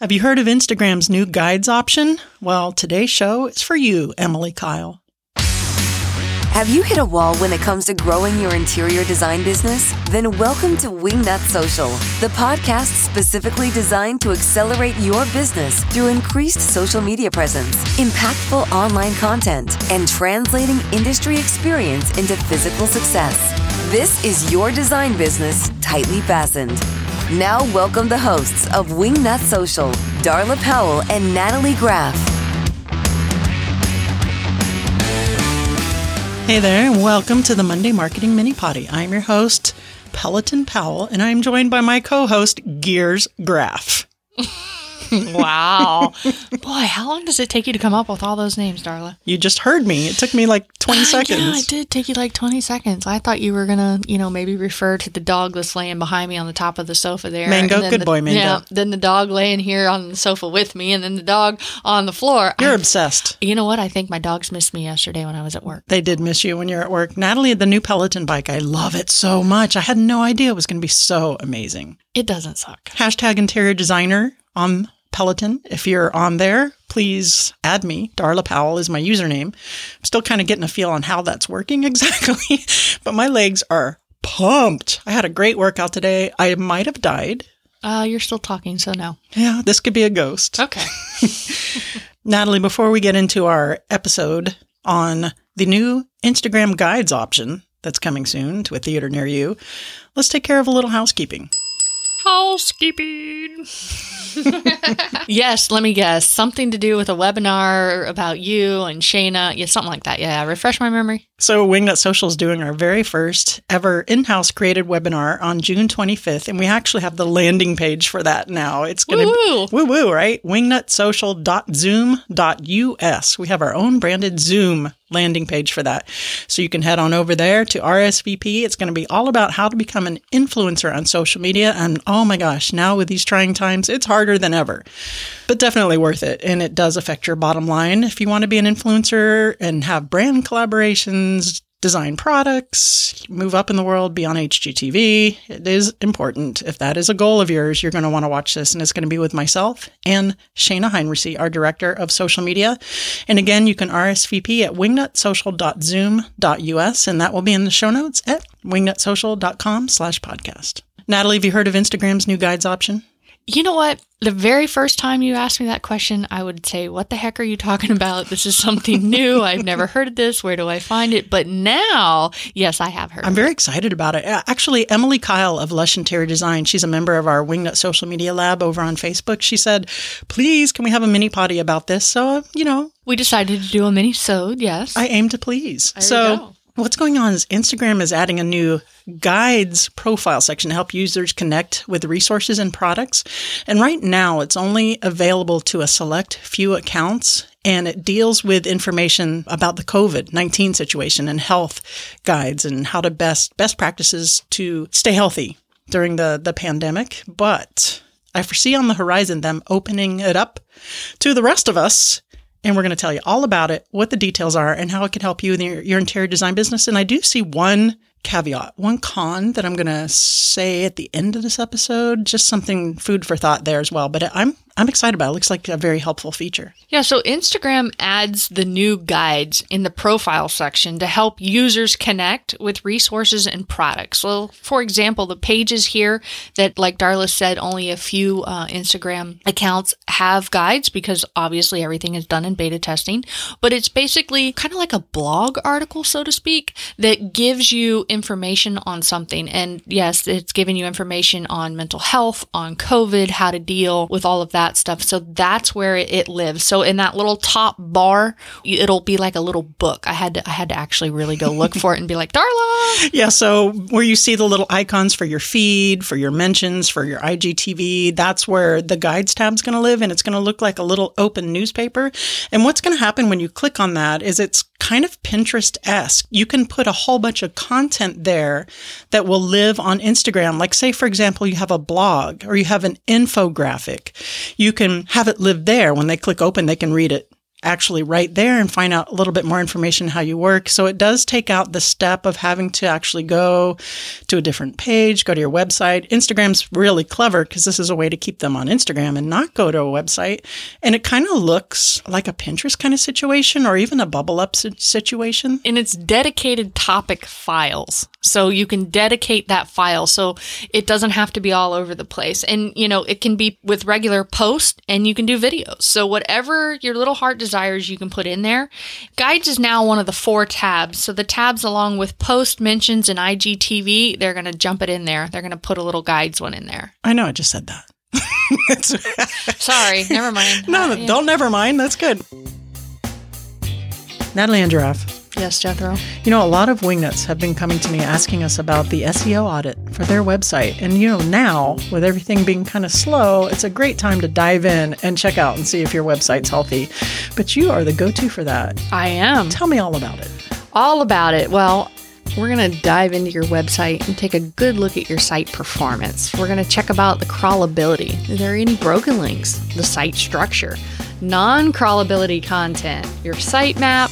Have you heard of Instagram's new guides option? Well, today's show is for you, Emily Kyle. Have you hit a wall when it comes to growing your interior design business? Then welcome to Wingnut Social, the podcast specifically designed to accelerate your business through increased social media presence, impactful online content, and translating industry experience into physical success. This is your design business tightly fastened. Now, welcome the hosts of Wingnut Social, Darla Powell and Natalie Graff. Hey there, and welcome to the Monday Marketing Mini Potty. I'm your host, Peloton Powell, and I'm joined by my co host, Gears Graff. wow. Boy, how long does it take you to come up with all those names, Darla? You just heard me. It took me like 20 Uh, seconds. Yeah, it did take you like 20 seconds. I thought you were going to, you know, maybe refer to the dog that's laying behind me on the top of the sofa there. Mango, good the- boy, Mango. Yeah, then the dog laying here on the sofa with me, and then the dog on the floor. You're I- obsessed. you know what? I think my dogs missed me yesterday when I was at work. They did miss you when you're at work. Natalie, the new Peloton bike, I love it so much. I had no idea it was going to be so amazing. It doesn't suck. Hashtag interior designer on Peloton. If you're on there, please add me. Darla Powell is my username. I'm still kind of getting a feel on how that's working exactly, but my legs are pumped. I had a great workout today. I might have died. Uh, you're still talking, so no. Yeah, this could be a ghost. Okay. Natalie, before we get into our episode on the new Instagram guides option that's coming soon to a theater near you, let's take care of a little housekeeping. Housekeeping. yes, let me guess. Something to do with a webinar about you and Shayna. Yeah, something like that. Yeah, refresh my memory. So, Wingnut Social is doing our very first ever in house created webinar on June 25th, and we actually have the landing page for that now. It's going to be woo woo, right? Wingnutsocial.zoom.us. We have our own branded Zoom landing page for that. So, you can head on over there to RSVP. It's going to be all about how to become an influencer on social media. And oh my gosh, now with these trying times, it's harder than ever, but definitely worth it. And it does affect your bottom line. If you want to be an influencer and have brand collaborations, design products, move up in the world, be on HGTV, it is important. If that is a goal of yours, you're going to want to watch this. And it's going to be with myself and Shayna Heinrichsey, our director of social media. And again, you can RSVP at wingnutsocial.zoom.us, and that will be in the show notes at wingnutsocial.com slash podcast. Natalie, have you heard of Instagram's new guides option? You know what? The very first time you asked me that question, I would say, What the heck are you talking about? This is something new. I've never heard of this. Where do I find it? But now, yes, I have heard I'm very excited about it. Uh, Actually, Emily Kyle of Lush Interior Design, she's a member of our Wingnut Social Media Lab over on Facebook. She said, please, can we have a mini potty about this? So, uh, you know. We decided to do a mini sode, yes. I aim to please. There so. What's going on is Instagram is adding a new guides profile section to help users connect with resources and products. And right now, it's only available to a select few accounts. And it deals with information about the COVID 19 situation and health guides and how to best, best practices to stay healthy during the, the pandemic. But I foresee on the horizon them opening it up to the rest of us and we're going to tell you all about it, what the details are, and how it can help you in your, your interior design business. And I do see one caveat, one con that I'm going to say at the end of this episode, just something food for thought there as well. But I'm I'm excited about it. looks like a very helpful feature. Yeah, so Instagram adds the new guides in the profile section to help users connect with resources and products. So, for example, the pages here that, like Darla said, only a few uh, Instagram accounts have guides because obviously everything is done in beta testing. But it's basically kind of like a blog article, so to speak, that gives you information on something. And yes, it's giving you information on mental health, on COVID, how to deal with all of that stuff. So that's where it, lives. So in that little top bar, it'll be like a little book. I had to, I had to actually really go look for it and be like, Darla. Yeah, so where you see the little icons for your feed, for your mentions, for your IGTV, that's where the guides tab's going to live and it's going to look like a little open newspaper. And what's going to happen when you click on that is it's kind of Pinterest-esque. You can put a whole bunch of content there that will live on Instagram. Like say for example, you have a blog or you have an infographic. You can have it live there. When they click open, they can read it actually right there and find out a little bit more information how you work. So it does take out the step of having to actually go to a different page, go to your website. Instagram's really clever because this is a way to keep them on Instagram and not go to a website. And it kind of looks like a Pinterest kind of situation or even a bubble up situation. And it's dedicated topic files. So you can dedicate that file so it doesn't have to be all over the place. And, you know, it can be with regular posts and you can do videos. So whatever your little heart desires, you can put in there. Guides is now one of the four tabs. So the tabs, along with post mentions and IGTV, they're going to jump it in there. They're going to put a little guides one in there. I know I just said that. Sorry, never mind. no, Uh, yeah. don't never mind. That's good. Natalie and Giraffe. Yes, Jethro. You know, a lot of wingnuts have been coming to me asking us about the SEO audit for their website. And, you know, now with everything being kind of slow, it's a great time to dive in and check out and see if your website's healthy. But you are the go to for that. I am. Tell me all about it. all about it. Well, we're going to dive into your website and take a good look at your site performance. We're going to check about the crawlability. Is there any broken links? The site structure, non crawlability content, your site-map.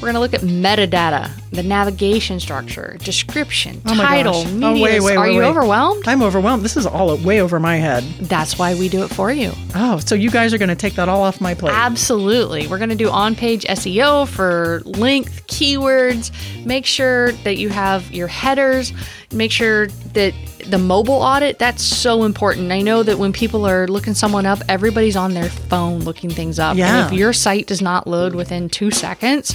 We're going to look at metadata, the navigation structure, description, Oh my title, gosh. media. Oh, wait, wait, Are wait, you overwhelmed? I'm overwhelmed. This is all way over my head. That's why we do it for you. Oh, so you guys are going to take that all off my plate. Absolutely. We're going to do on page SEO for length, keywords. Make sure that you have your headers. Make sure that the mobile audit, that's so important. I know that when people are looking someone up, everybody's on their phone looking things up. Yeah. And if your site does not load within two seconds,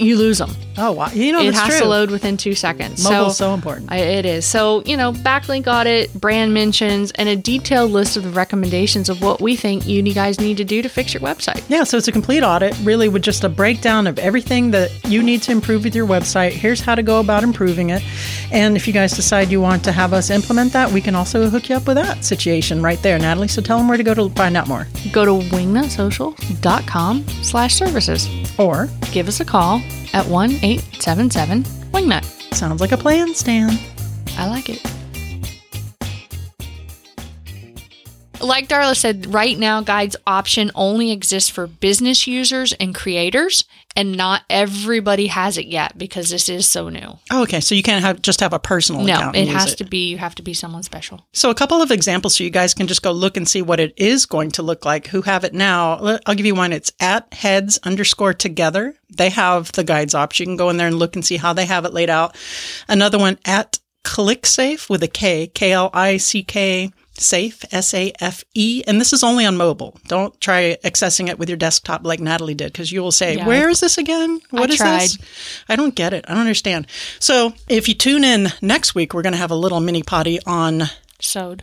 you lose them. Oh, wow. You know, it has true. to load within two seconds. Mobile's so important. I- it is. So, you know, backlink audit, brand mentions, and a detailed list of the recommendations of what we think you guys need to do to fix your website. Yeah, so it's a complete audit, really, with just a breakdown of everything that you need to improve with your website. Here's how to go about improving it. And if you guys decide you want to have us implement that, we can also hook you up with that situation right there, Natalie. So tell them where to go to find out more. go to wingnutsocial.com slash services. Or, Give us a call at 1-877 Wingnut. sounds like a plan, Stan. I like it. Like Darla said, right now, guides option only exists for business users and creators, and not everybody has it yet because this is so new. Oh, okay, so you can't have just have a personal No, account. it and use has to be, you have to be someone special. So, a couple of examples so you guys can just go look and see what it is going to look like who have it now. I'll give you one. It's at heads underscore together. They have the guides option. You can go in there and look and see how they have it laid out. Another one at ClickSafe with a K, K L I C K safe, S A F E. And this is only on mobile. Don't try accessing it with your desktop like Natalie did because you will say, Yeah, Where I- is this again? What is tried. this? I don't get it. I don't understand. So, if you tune in next week, we're going to have a little mini potty on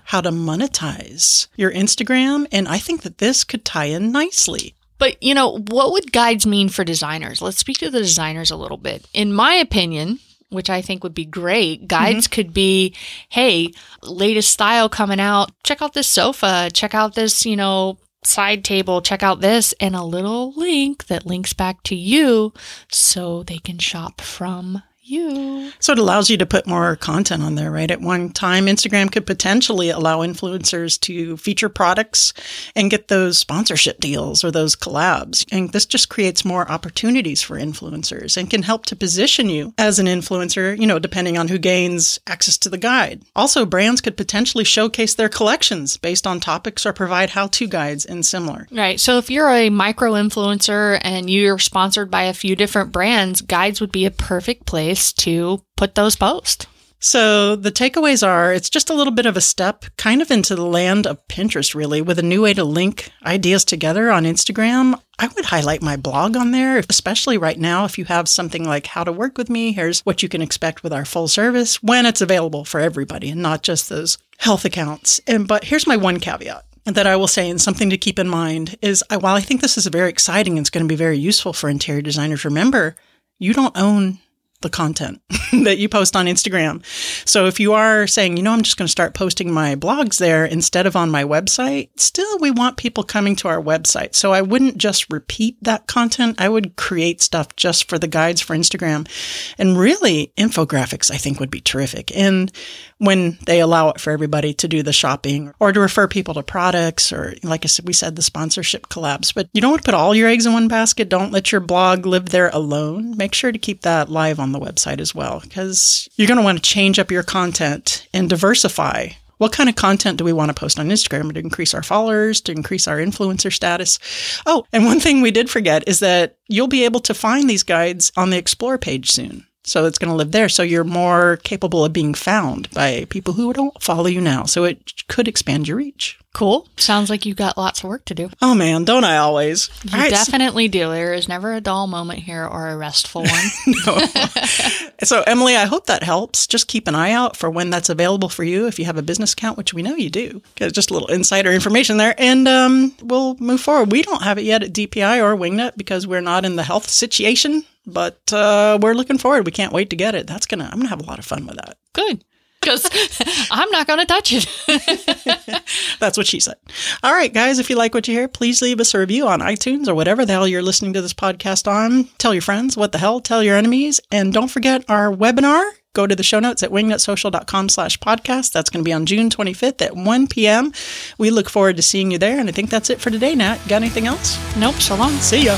how to monetize your Instagram. And I think that this could tie in nicely. But you know, what would guides mean for designers? Let's speak to the designers a little bit. In my opinion, which I think would be great, mm-hmm. guides could be, hey, latest style coming out. Check out this sofa. Check out this, you know, side table. Check out this and a little link that links back to you so they can shop from you. So it allows you to put more content on there, right? At one time, Instagram could potentially allow influencers to feature products and get those sponsorship deals or those collabs. And this just creates more opportunities for influencers and can help to position you as an influencer, you know, depending on who gains access to the guide. Also, brands could potentially showcase their collections based on topics or provide how to guides and similar. Right. So if you're a micro influencer and you're sponsored by a few different brands, guides would be a perfect place to put those posts. So the takeaways are it's just a little bit of a step kind of into the land of Pinterest, really, with a new way to link ideas together on Instagram. I would highlight my blog on there, especially right now. If you have something like how to work with me, here's what you can expect with our full service when it's available for everybody and not just those health accounts. And but here's my one caveat that I will say, and something to keep in mind is I- while I think this is very exciting and it's going to be very useful for interior designers, remember you don't own the content that you post on Instagram. So if you are saying, you know, I'm just going to start posting my blogs there instead of on my website, still we want people coming to our website. So I wouldn't just repeat that content. I would create stuff just for the guides for Instagram. And really, infographics I think would be terrific. And when they allow it for everybody to do the shopping or to refer people to products or like I said, we said the sponsorship collabs, but you don't want to put all your eggs in one basket. Don't let your blog live there alone. Make sure to keep that live on the website as well, because you're going to want to change up your content and diversify what kind of content do we want to post on Instagram to increase our followers, to increase our influencer status? Oh, and one thing we did forget is that you'll be able to find these guides on the Explore page soon. So it's going to live there. So you're more capable of being found by people who don't follow you now. So it could expand your reach. Cool. Sounds like you've got lots of work to do. Oh man, don't I always? You right, definitely do. There is never a dull moment here or a restful one. no. so Emily, I hope that helps. Just keep an eye out for when that's available for you if you have a business account, which we know you do. Just a little insider information there, and um, we'll move forward. We don't have it yet at DPI or Wingnut because we're not in the health situation, but uh, we're looking forward. We can't wait to get it. That's gonna. I'm gonna have a lot of fun with that. Good. Because I'm not going to touch it. That's what she said. All right, guys, if you like what you hear, please leave us a review on iTunes or whatever the hell you're listening to this podcast on. Tell your friends, what the hell, tell your enemies. And don't forget our webinar. Go to the show notes at wingnutsocial.com slash podcast. That's going to be on June 25th at 1 p.m. We look forward to seeing you there. And I think that's it for today, Nat. Got anything else? nope. So long. See ya.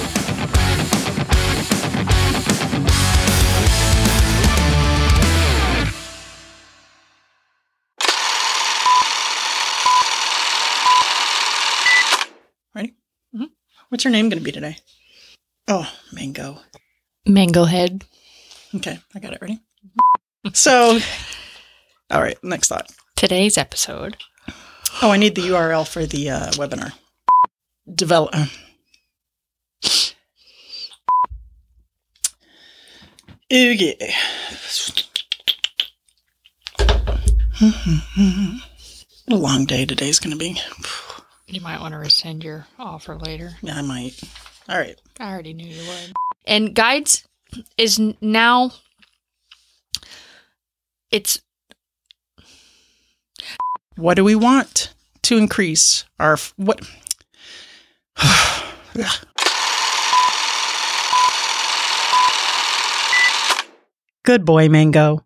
What's your name going to be today? Oh, Mango. Mango head. Okay, I got it. Ready? So, all right, next thought. Today's episode. Oh, I need the URL for the uh, webinar. Develop. uh. Okay. What a long day today's going to be. You might want to rescind your offer later. Yeah, I might. All right. I already knew you would. And guides is now it's What do we want to increase our what? Good boy, Mango.